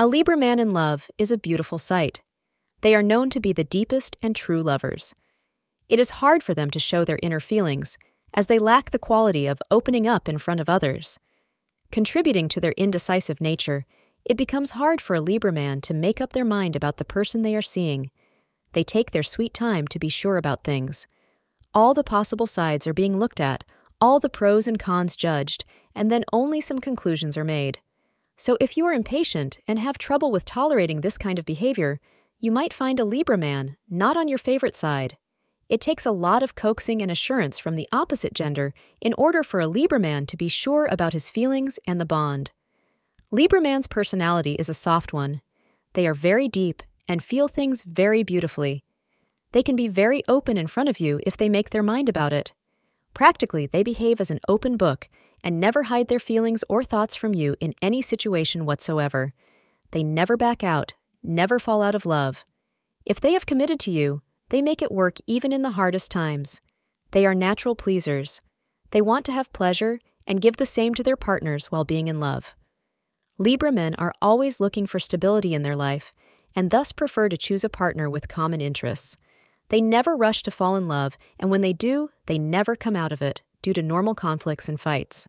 A Libra man in love is a beautiful sight. They are known to be the deepest and true lovers. It is hard for them to show their inner feelings, as they lack the quality of opening up in front of others. Contributing to their indecisive nature, it becomes hard for a Libra man to make up their mind about the person they are seeing. They take their sweet time to be sure about things. All the possible sides are being looked at, all the pros and cons judged, and then only some conclusions are made. So if you are impatient and have trouble with tolerating this kind of behavior, you might find a Libra man not on your favorite side. It takes a lot of coaxing and assurance from the opposite gender in order for a Libra man to be sure about his feelings and the bond. Libra man's personality is a soft one. They are very deep and feel things very beautifully. They can be very open in front of you if they make their mind about it. Practically, they behave as an open book and never hide their feelings or thoughts from you in any situation whatsoever. They never back out never fall out of love. If they have committed to you, they make it work even in the hardest times. They are natural pleasers. They want to have pleasure and give the same to their partners while being in love. Libra men are always looking for stability in their life and thus prefer to choose a partner with common interests. They never rush to fall in love, and when they do, they never come out of it due to normal conflicts and fights.